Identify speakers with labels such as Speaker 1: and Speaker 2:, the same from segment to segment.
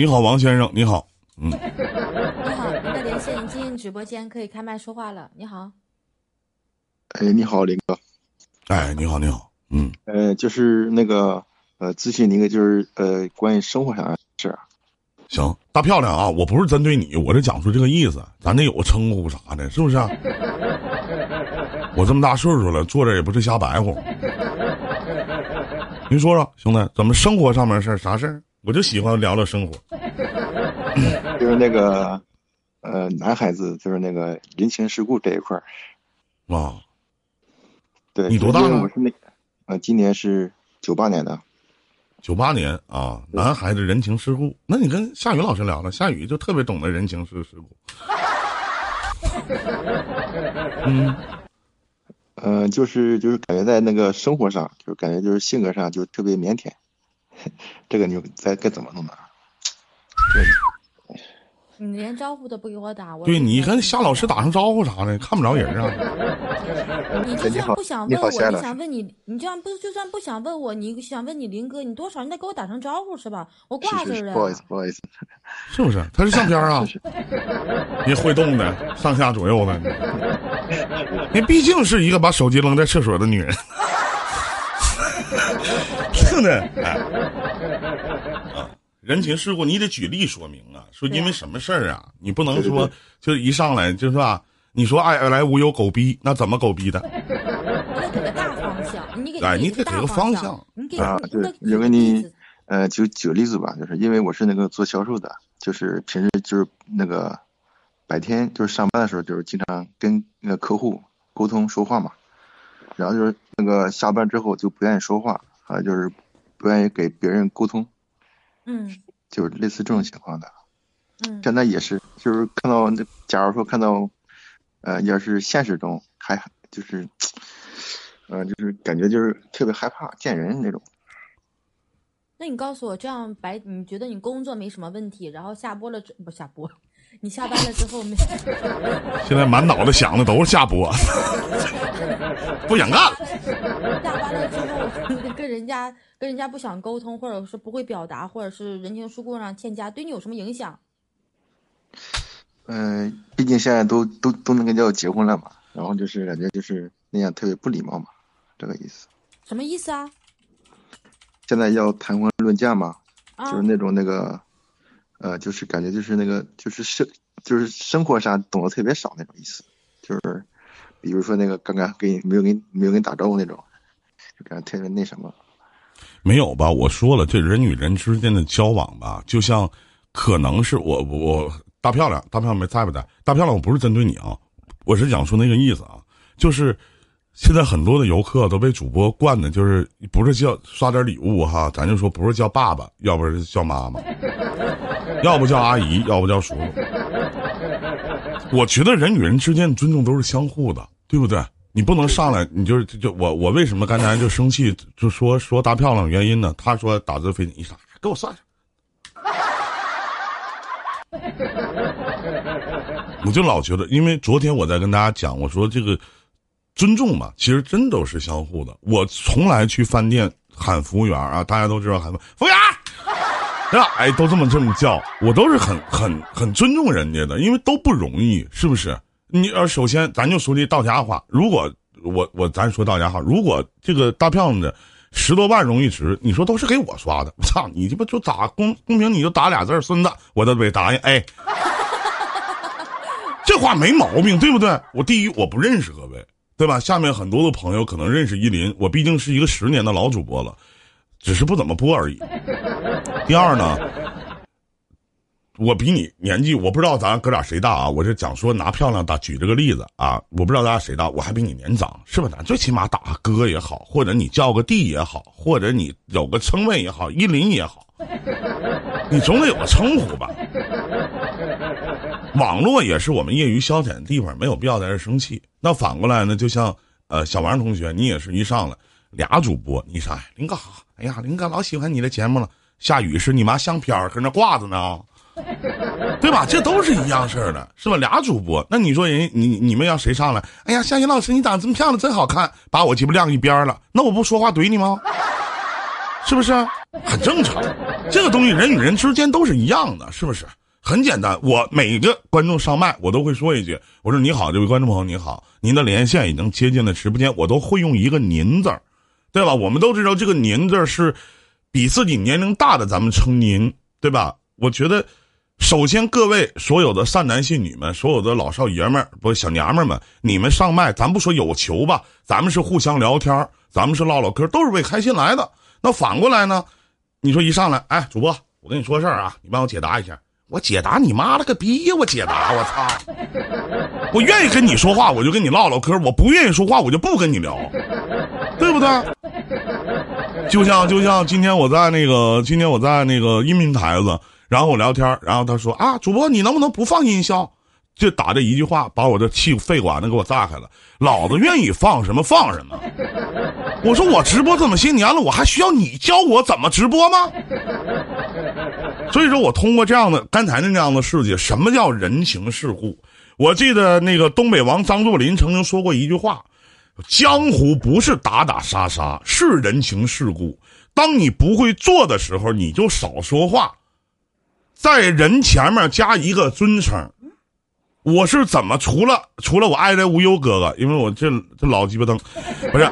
Speaker 1: 你好，王先生，你好，嗯，
Speaker 2: 你好，您的连线已进直播间，可以开麦说话了。你好，
Speaker 3: 哎，你好，林哥。
Speaker 1: 哎，你好，你好，嗯，
Speaker 3: 呃，就是那个呃，咨询您个就是呃，关于生活上的事儿。
Speaker 1: 行，大漂亮啊！我不是针对你，我是讲出这个意思，咱得有个称呼啥的，是不是、啊？我这么大岁数了，坐着也不是瞎白活。您说说，兄弟，怎么生活上面事儿啥事儿？我就喜欢聊聊生活。
Speaker 3: 就是那个呃，男孩子就是那个人情世故这一块儿。
Speaker 1: 啊，
Speaker 3: 对，
Speaker 1: 你多大了
Speaker 3: 我是那呃，今年是九八年的。
Speaker 1: 九八年啊，男孩子人情世故，那你跟夏雨老师聊聊，夏雨就特别懂得人情世世故。嗯，
Speaker 3: 呃，就是就是感觉在那个生活上，就是感觉就是性格上就特别腼腆。这个你该该怎么弄呢？这
Speaker 2: 你连招呼都不给我打，我
Speaker 1: 对你跟
Speaker 2: 跟
Speaker 1: 夏老师打声招呼啥的，看不着人啊。
Speaker 2: 你就算不想问我，
Speaker 3: 你
Speaker 2: 想问你，你这样不就算不想问我，你想问你林哥，你多少你得给我打声招呼是吧？我挂着了。
Speaker 3: 不好意思，不好意思。
Speaker 1: 是不是？他是相片啊，
Speaker 3: 是是
Speaker 1: 你会动的，上下左右的。你毕竟是一个把手机扔在厕所的女人，是的，哎，啊，人情世故你得举例说明啊，说因为什么事儿啊，你不能说就一上来就是吧？你说爱来无有狗逼，那怎么狗逼的？
Speaker 2: 你给个大方向，你给
Speaker 1: 哎
Speaker 2: 你
Speaker 1: 你得给个
Speaker 2: 方
Speaker 1: 方向
Speaker 2: 你给
Speaker 3: 啊，对
Speaker 2: 你得，举
Speaker 3: 有个你呃，就举个例子吧，就是因为我是那个做销售的，就是平时就是那个白天就是上班的时候，就是经常跟那个客户沟通说话嘛，然后就是那个下班之后就不愿意说话啊，就是不愿意给别人沟通，
Speaker 2: 嗯
Speaker 3: 就是类似这种情况的。
Speaker 2: 嗯
Speaker 3: 现在也是，就是看到那，假如说看到，呃，要是现实中还就是，呃，就是感觉就是特别害怕见人那种。
Speaker 2: 那你告诉我，这样白你觉得你工作没什么问题，然后下播了之不下播，你下班了之后没？
Speaker 1: 现在满脑子想的都是下播，不想干了。
Speaker 2: 下班了之后 跟人家跟人家不想沟通，或者是不会表达，或者是人情世故上欠佳，对你有什么影响？
Speaker 3: 嗯、毕竟现在都都都能跟叫结婚了嘛，然后就是感觉就是那样特别不礼貌嘛，这个意思。
Speaker 2: 什么意思啊？
Speaker 3: 现在要谈婚论嫁嘛，
Speaker 2: 啊
Speaker 3: 就是那种那个，呃，就是感觉就是那个就是生就是生活上懂得特别少那种意思，就是比如说那个刚刚给你没有给你没有给你打招呼那种，就感觉特别那什么。
Speaker 1: 没有吧？我说了，这人与人之间的交往吧，就像可能是我我大漂亮，大漂亮没在不在？大漂亮，我不是针对你啊，我是想说那个意思啊，就是现在很多的游客都被主播惯的，就是不是叫刷点礼物哈，咱就说不是叫爸爸，要不是叫妈妈，要不叫阿姨，要不叫叔叔。我觉得人与人之间的尊重都是相互的，对不对？你不能上来，你就是就我我为什么刚才就生气，就说说大漂亮原因呢？他说打字费你啥？给我算上。我就老觉得，因为昨天我在跟大家讲，我说这个尊重嘛，其实真都是相互的。我从来去饭店喊服务员啊，大家都知道喊服务员，对吧？哎，都这么这么叫，我都是很很很尊重人家的，因为都不容易，是不是？你呃，首先咱就说句到家话，如果我我咱说到家话，如果这个大票子十多万荣誉值，你说都是给我刷的，我操，你鸡巴就打公公平，你就打俩字孙子，我都得答应。哎，这话没毛病，对不对？我第一我不认识各位，对吧？下面很多的朋友可能认识依林，我毕竟是一个十年的老主播了，只是不怎么播而已。第二呢，我比你年纪，我不知道咱哥俩谁大啊？我这讲说拿漂亮打举这个例子啊，我不知道咱俩谁大，我还比你年长，是吧？咱最起码打哥也好，或者你叫个弟也好，或者你有个称谓也好，依林也好，你总得有个称呼吧。网络也是我们业余消遣的地方，没有必要在这生气。那反过来呢，就像呃小王同学，你也是一上来俩主播，你啥？林哥，哎呀，林哥老喜欢你的节目了。下雨是你妈相片儿搁那挂着呢，对吧？这都是一样事儿的，是吧？俩主播，那你说人你你们要谁上来？哎呀，夏雨老师你长得这么漂亮，真好看，把我鸡巴晾一边了，那我不说话怼你吗？是不是？很正常。这个东西人与人之间都是一样的，是不是？很简单，我每个观众上麦，我都会说一句：“我说你好，这位观众朋友你好，您的连线已经接进了直播间。”我都会用一个“您”字儿，对吧？我们都知道这个“您”字是比自己年龄大的咱们称您，对吧？我觉得，首先各位所有的善男信女们，所有的老少爷们儿不小娘们儿们，你们上麦，咱不说有求吧，咱们是互相聊天儿咱们是唠唠嗑，都是为开心来的。那反过来呢？你说一上来，哎，主播，我跟你说事儿啊，你帮我解答一下。我解答你妈了个逼呀！我解答，我操！我愿意跟你说话，我就跟你唠唠嗑；我不愿意说话，我就不跟你聊，对不对？就像就像今天我在那个今天我在那个音频台子，然后我聊天，然后他说啊，主播你能不能不放音效？就打这一句话，把我的气肺管子给我炸开了。老子愿意放什么放什么。我说我直播这么些年了，我还需要你教我怎么直播吗？所以说我通过这样的刚才那样的事情，什么叫人情世故？我记得那个东北王张作霖曾经说过一句话：江湖不是打打杀杀，是人情世故。当你不会做的时候，你就少说话，在人前面加一个尊称。我是怎么除了除了我爱来无忧哥哥，因为我这这老鸡巴登，不是，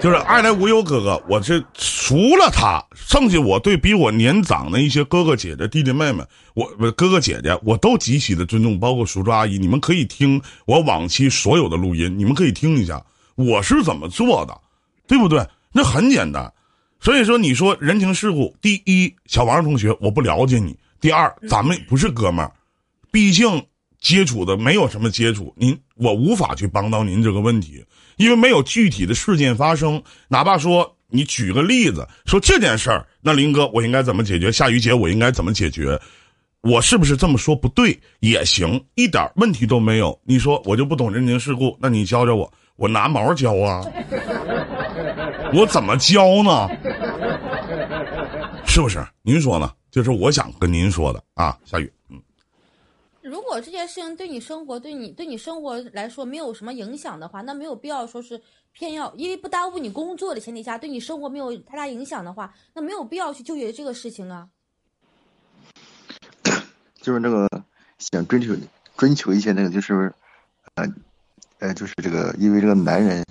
Speaker 1: 就是爱来无忧哥哥，我这除了他，剩下我对比我年长的一些哥哥姐姐、弟弟妹妹，我哥哥姐姐，我都极其的尊重，包括叔叔阿姨，你们可以听我往期所有的录音，你们可以听一下我是怎么做的，对不对？那很简单，所以说你说人情世故，第一，小王同学我不了解你；第二，咱们不是哥们儿，毕竟。接触的没有什么接触，您我无法去帮到您这个问题，因为没有具体的事件发生。哪怕说你举个例子，说这件事儿，那林哥我应该怎么解决？夏雨姐我应该怎么解决？我是不是这么说不对也行，一点问题都没有。你说我就不懂人情世故，那你教教我，我拿毛教啊？我怎么教呢？是不是？您说呢？就是我想跟您说的啊，夏雨，嗯。
Speaker 2: 如果这件事情对你生活、对你、对你生活来说没有什么影响的话，那没有必要说是偏要，因为不耽误你工作的前提下，对你生活没有太大影响的话，那没有必要去纠结这个事情啊。
Speaker 3: 就是那个想追求、追求一些那个，就是，呃，呃，就是这个，因为这个男人，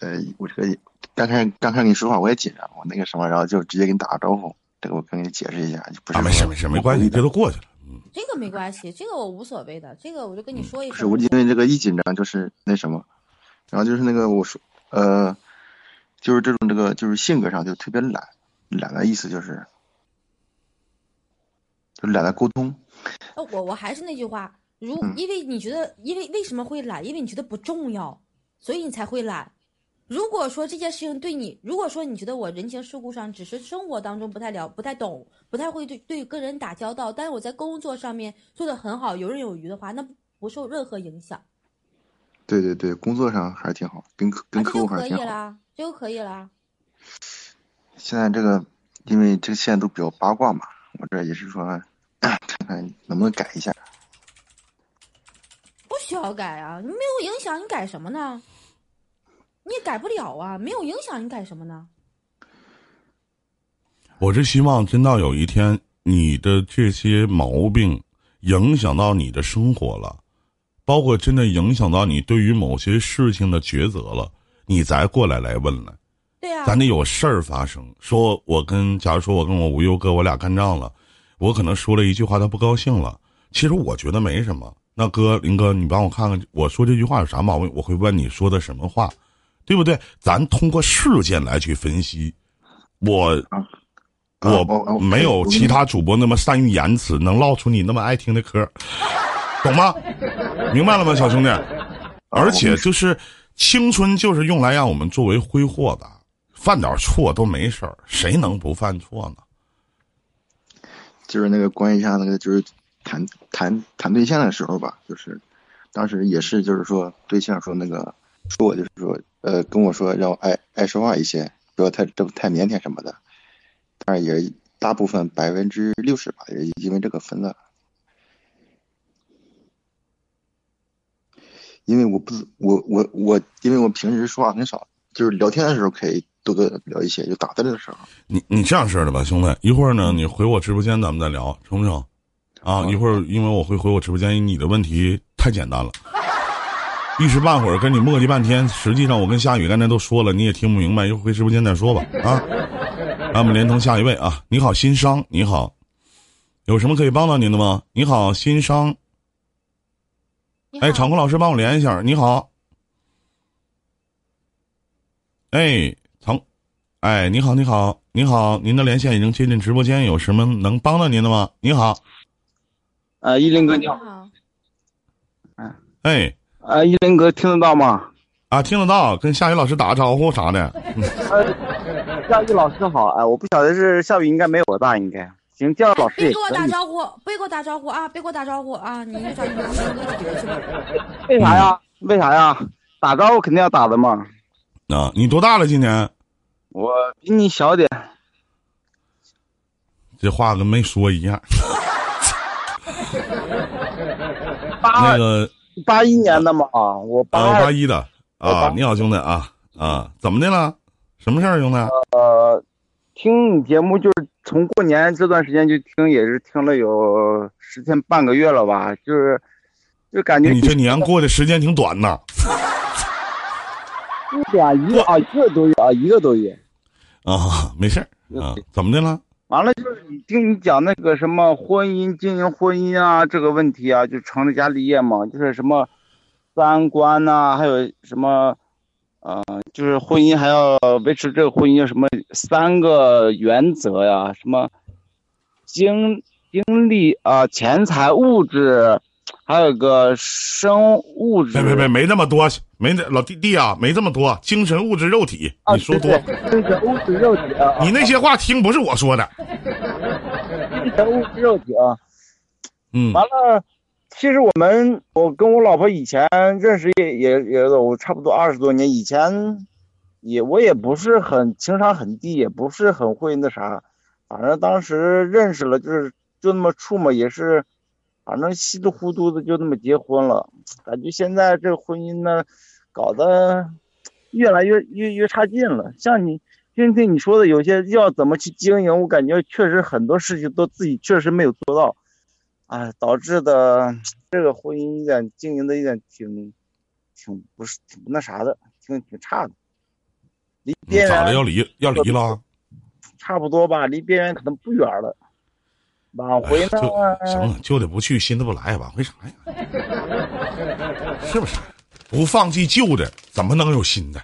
Speaker 3: 呃，我这个刚开刚开始跟你说话我也紧张，我那个什么，然后就直接给你打个招呼，这个我跟你解释一下，就不是。
Speaker 1: 没事没事没关系，这都过去了。
Speaker 2: 这个没关系，这个我无所谓的，这个我就跟你说一声。
Speaker 3: 是我因为这个一紧张就是那什么，然后就是那个我说呃，就是这种这个就是性格上就特别懒，懒的意思就是，就懒得沟通。
Speaker 2: 呃，我我还是那句话，如因为你觉得，因为为什么会懒？因为你觉得不重要，所以你才会懒。如果说这件事情对你，如果说你觉得我人情世故上只是生活当中不太了、不太懂、不太会对对跟人打交道，但是我在工作上面做的很好、游刃有余的话，那不受任何影响。
Speaker 3: 对对对，工作上还是挺好，跟客跟客户还是挺好。
Speaker 2: 这就可以啦，这就可以啦。
Speaker 3: 现在这个，因为这个现在都比较八卦嘛，我这也是说，看看能不能改一下。
Speaker 2: 不需要改啊，你没有影响，你改什么呢？你也改不了啊，没有影响，你改什么呢？
Speaker 1: 我是希望真到有一天，你的这些毛病影响到你的生活了，包括真的影响到你对于某些事情的抉择了，你再过来来问来。
Speaker 2: 对呀，
Speaker 1: 咱得有事儿发生。说我跟，假如说我跟我无忧哥，我俩干仗了，我可能说了一句话，他不高兴了。其实我觉得没什么。那哥，林哥，你帮我看看，我说这句话有啥毛病？我会问你说的什么话。对不对？咱通过事件来去分析，我我没有其他主播那么善于言辞，能唠出你那么爱听的嗑，懂吗？明白了吗，小兄弟？而且就是青春就是用来让我们作为挥霍的，犯点错都没事儿，谁能不犯错呢？
Speaker 3: 就是那个关于一下那个，就是谈谈谈对象的时候吧，就是当时也是，就是说对象说那个说我就是说。呃，跟我说让我爱爱说话一些，不要太这太腼腆什么的，但是也大部分百分之六十吧，也因为这个分了。因为我不我我我，因为我平时说话很少，就是聊天的时候可以多多聊一些，就打字的时候。
Speaker 1: 你你这样式的吧，兄弟，一会儿呢，你回我直播间咱们再聊，成不成？啊，一会儿因为我会回我直播间，你的问题太简单了，一时半会儿跟你磨叽半天，实际上我跟夏雨刚才都说了，你也听不明白，一会儿回直播间再说吧。啊，那我们连通下一位啊，你好，新商，你好，有什么可以帮到您的吗？你好，新商，哎，场控老师帮我连一下，你好，哎，场，哎，你好，你好，你好，您的连线已经接进直播间，有什么能帮到您的吗？你好。
Speaker 4: 啊，依林哥你好，
Speaker 1: 嗯，哎，
Speaker 4: 啊，一林哥听得到吗？
Speaker 1: 啊，听得到，跟夏雨老师打个招呼啥的。
Speaker 4: 夏雨老师好，哎，我不晓得是夏雨应该没我大，应该行，叫老师
Speaker 2: 别给我打招呼，别给我打招呼啊，别给我打招呼啊，你。
Speaker 4: 为啥呀？为啥呀？打招呼肯定要打的嘛。
Speaker 1: 啊，你多大了？今年？
Speaker 4: 我比你小点。
Speaker 1: 这话跟没说一样。
Speaker 4: 那
Speaker 1: 个
Speaker 4: 八一年的嘛，我八
Speaker 1: 八一的啊，你好兄弟啊啊，怎么的了？什么事儿，兄弟？
Speaker 4: 呃，听你节目就是从过年这段时间就听，也是听了有十天半个月了吧，就是就感觉
Speaker 1: 你这年过的时间挺短呐。
Speaker 4: 不短，一个啊一个多月啊一个多月。
Speaker 1: 啊，没事儿啊，怎么的了？
Speaker 4: 完了就是你听你讲那个什么婚姻经营婚姻啊这个问题啊，就成了家立业嘛，就是什么 三观呐，还有什么，呃，就是婚姻还要维持这个婚姻什么三个原则呀，什么精精力啊，钱财物质。还有个生物质，
Speaker 1: 别别别，没那么多，没那老弟弟啊，没这么多，精神物质肉体，你说多。
Speaker 4: 精神物质肉体啊，
Speaker 1: 你那些话听不是我说的。
Speaker 4: 精神物质肉体啊，
Speaker 1: 嗯，
Speaker 4: 完了，其实我们我跟我老婆以前认识也也也有差不多二十多年，以前也我也不是很情商很低，也不是很会那啥，反正当时认识了就是就那么处嘛，也是。反正稀里糊涂的就那么结婚了，感觉现在这个婚姻呢，搞得越来越越越差劲了。像你听听你说的，有些要怎么去经营，我感觉确实很多事情都自己确实没有做到，哎，导致的这个婚姻有点经营的有点挺挺不是挺那啥的，挺挺差的。离边缘
Speaker 1: 咋的要离要离了？
Speaker 4: 差不多吧，离边缘可能不远了。挽回呢？
Speaker 1: 行了，旧的不去，新的不来，挽回啥呀？是不是？不放弃旧的，怎么能有新的？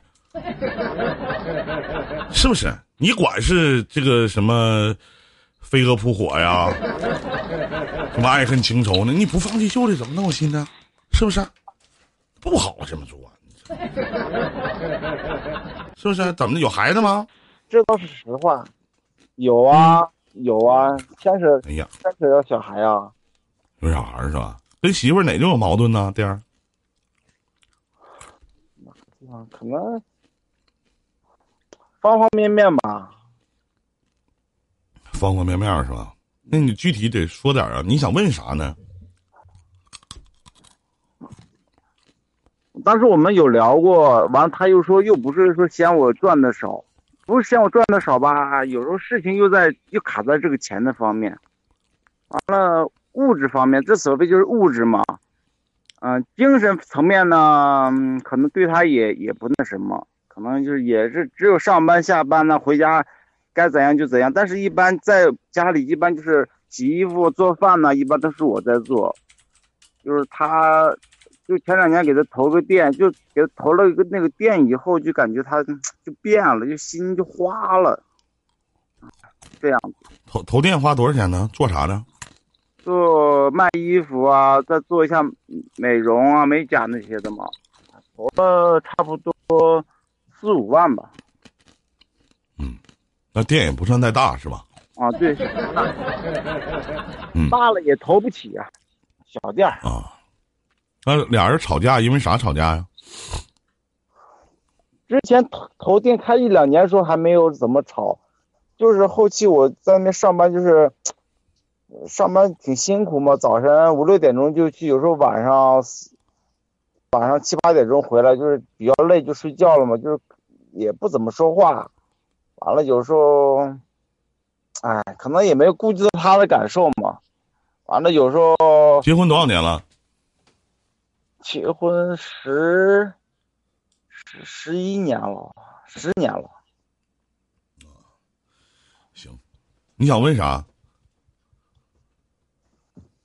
Speaker 1: 是不是？你管是这个什么飞蛾扑火呀，什么爱恨情仇呢？你不放弃旧的，怎么能有新的？是不是？不好这么做，是不是？怎么的？有孩子吗？
Speaker 4: 这倒是实话，有啊。有啊，先是
Speaker 1: 哎呀，
Speaker 4: 先是要小孩啊，
Speaker 1: 有小孩是吧？跟媳妇哪就有矛盾呢？弟儿，
Speaker 4: 啊，可能方方面面吧，
Speaker 1: 方方面面是吧？那你具体得说点啊？你想问啥呢？
Speaker 4: 当时我们有聊过，完了他又说，又不是说嫌我赚的少。不是嫌我赚的少吧？有时候事情又在又卡在这个钱的方面，完了物质方面，这所谓就是物质嘛。嗯，精神层面呢，可能对他也也不那什么，可能就是也是只有上班下班呢，回家该怎样就怎样。但是，一般在家里，一般就是洗衣服、做饭呢，一般都是我在做，就是他。就前两年给他投个店，就给他投了一个那个店以后，就感觉他 就变了，就心就花了，这样子。
Speaker 1: 投投店花多少钱呢？做啥呢？
Speaker 4: 做卖衣服啊，再做一下美容啊、美甲那些的嘛。投了差不多四五万吧。
Speaker 1: 嗯，那店也不算太大是吧？
Speaker 4: 啊，对。
Speaker 1: 嗯。
Speaker 4: 大了也投不起啊，小店
Speaker 1: 啊。那俩人吵架，因为啥吵架呀？
Speaker 4: 之前投投店开一两年的时候还没有怎么吵，就是后期我在那边上班，就是上班挺辛苦嘛，早晨五六点钟就去，有时候晚上晚上七八点钟回来，就是比较累就睡觉了嘛，就是也不怎么说话，完了有时候，哎，可能也没有顾及到他的感受嘛。完了有时候
Speaker 1: 结婚多少年了？
Speaker 4: 结婚十十十一年了，十年了。
Speaker 1: 行，你想问啥？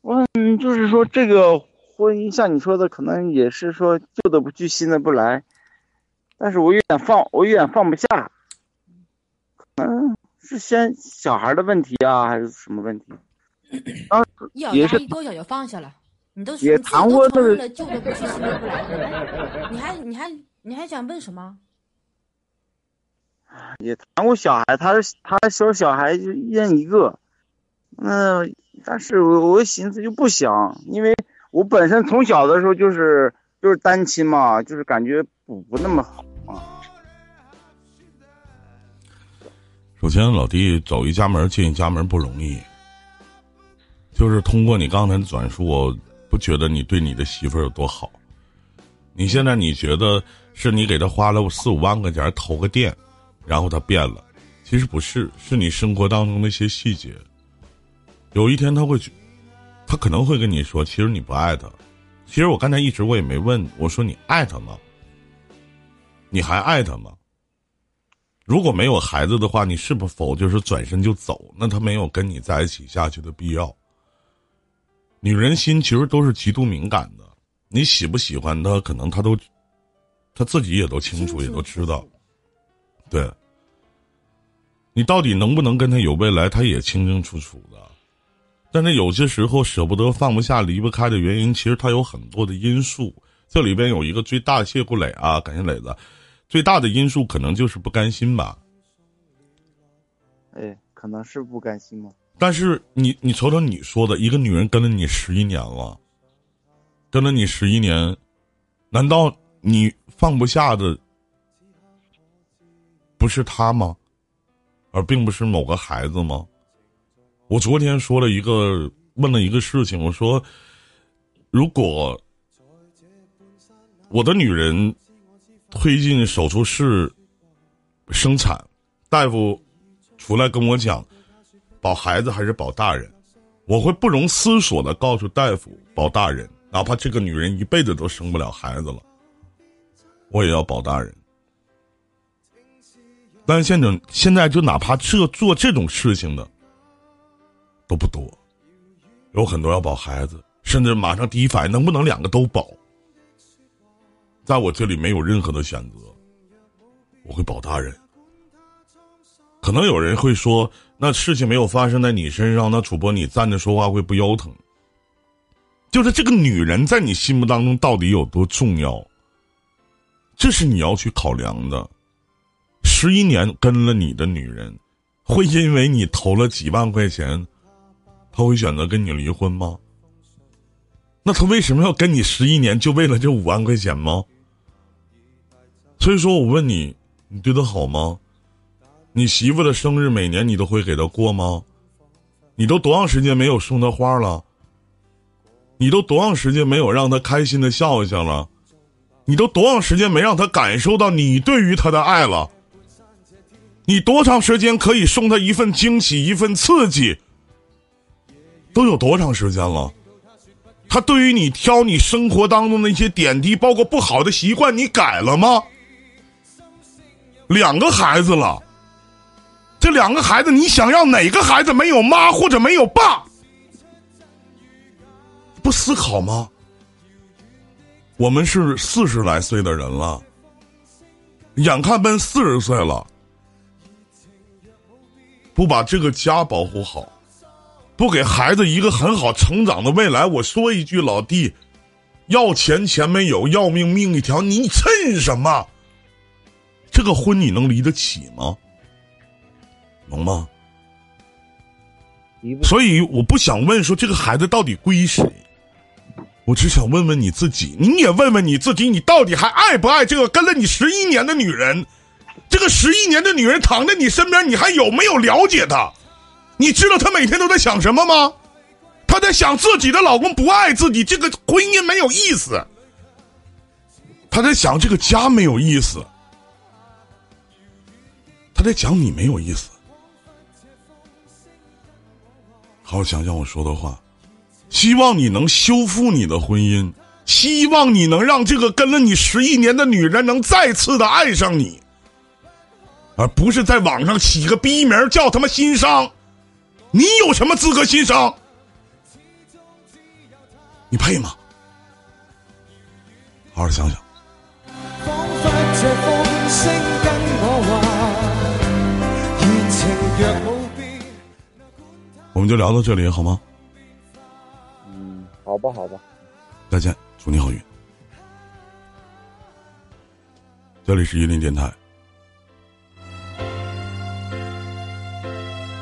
Speaker 4: 问就是说这个婚姻，像你说的，可能也是说旧的不去，新的不来。但是我有点放，我有点放不下。嗯，是先小孩的问题啊，还是什么问题？当
Speaker 2: 一咬
Speaker 4: 也是
Speaker 2: 牙一跺脚就放下了。你都
Speaker 4: 也谈过那个
Speaker 2: 旧的不去，新的不来了，你还你还你还想问什么？
Speaker 4: 也谈过小孩，他他说小孩就一人一个，嗯，但是我我寻思就不想，因为我本身从小的时候就是就是单亲嘛，就是感觉不不那么好啊。
Speaker 1: 首先，老弟走一家门进一家门不容易。就是通过你刚才的转述，我不觉得你对你的媳妇儿有多好。你现在你觉得是你给他花了四五万块钱投个店，然后他变了，其实不是，是你生活当中的一些细节。有一天他会，他可能会跟你说，其实你不爱他。其实我刚才一直我也没问，我说你爱他吗？你还爱他吗？如果没有孩子的话，你是否就是转身就走？那他没有跟你在一起下去的必要。女人心其实都是极度敏感的，你喜不喜欢她，可能她都，她自己也都清楚，也都知道。对，你到底能不能跟他有未来，他也清清楚楚的。但是有些时候舍不得、放不下、离不开的原因，其实它有很多的因素。这里边有一个最大，谢顾磊啊，感谢磊子。最大的因素可能就是不甘心吧。
Speaker 4: 哎，可能是不甘心嘛。
Speaker 1: 但是你你瞅瞅你说的，一个女人跟了你十一年了，跟了你十一年，难道你放不下的不是她吗？而并不是某个孩子吗？我昨天说了一个问了一个事情，我说，如果我的女人推进手术室生产，大夫出来跟我讲。保孩子还是保大人？我会不容思索的告诉大夫，保大人，哪怕这个女人一辈子都生不了孩子了，我也要保大人。但是现在现在就哪怕这做这种事情的都不多，有很多要保孩子，甚至马上第一反应能不能两个都保？在我这里没有任何的选择，我会保大人。可能有人会说，那事情没有发生在你身上，那主播你站着说话会不腰疼？就是这个女人在你心目当中到底有多重要？这是你要去考量的。十一年跟了你的女人，会因为你投了几万块钱，他会选择跟你离婚吗？那他为什么要跟你十一年，就为了这五万块钱吗？所以说我问你，你对他好吗？你媳妇的生日每年你都会给她过吗？你都多长时间没有送她花了？你都多长时间没有让她开心的笑一笑了？你都多长时间没让她感受到你对于她的爱了？你多长时间可以送她一份惊喜、一份刺激？都有多长时间了？他对于你挑你生活当中的一些点滴，包括不好的习惯，你改了吗？两个孩子了。这两个孩子，你想要哪个孩子没有妈或者没有爸？不思考吗？我们是四十来岁的人了，眼看奔四十岁了，不把这个家保护好，不给孩子一个很好成长的未来，我说一句，老弟，要钱钱没有，要命命一条，你趁什么？这个婚你能离得起吗？能吗？所以我不想问说这个孩子到底归谁，我只想问问你自己，你也问问你自己，你到底还爱不爱这个跟了你十一年的女人？这个十一年的女人躺在你身边，你还有没有了解她？你知道她每天都在想什么吗？她在想自己的老公不爱自己，这个婚姻没有意思。她在想这个家没有意思。他在讲你没有意思。好好想想我说的话，希望你能修复你的婚姻，希望你能让这个跟了你十一年的女人能再次的爱上你，而不是在网上起个逼名叫他妈心伤。你有什么资格心伤？你配吗？好好想想。我们就聊到这里好吗？
Speaker 4: 嗯，好吧，好吧。
Speaker 1: 再见，祝你好运。这里是伊林电台。